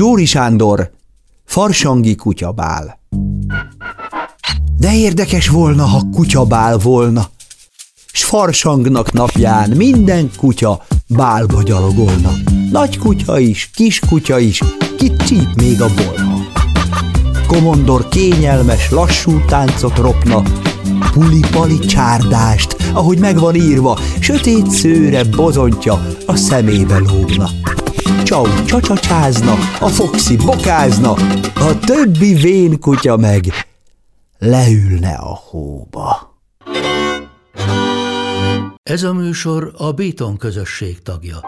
Csóri Sándor, farsangi kutyabál. De érdekes volna, ha kutyabál volna, s farsangnak napján minden kutya bálba gyalogolna. Nagy kutya is, kis kutya is, kit csíp még a bolha. Komondor kényelmes, lassú táncot ropna, puli-pali csárdást, ahogy megvan írva, sötét szőre bozontja a szemébe lógna. Csau csacsacsázna, a foxi bokázna, a többi vén kutya meg leülne a hóba. Ez a műsor a Béton közösség tagja.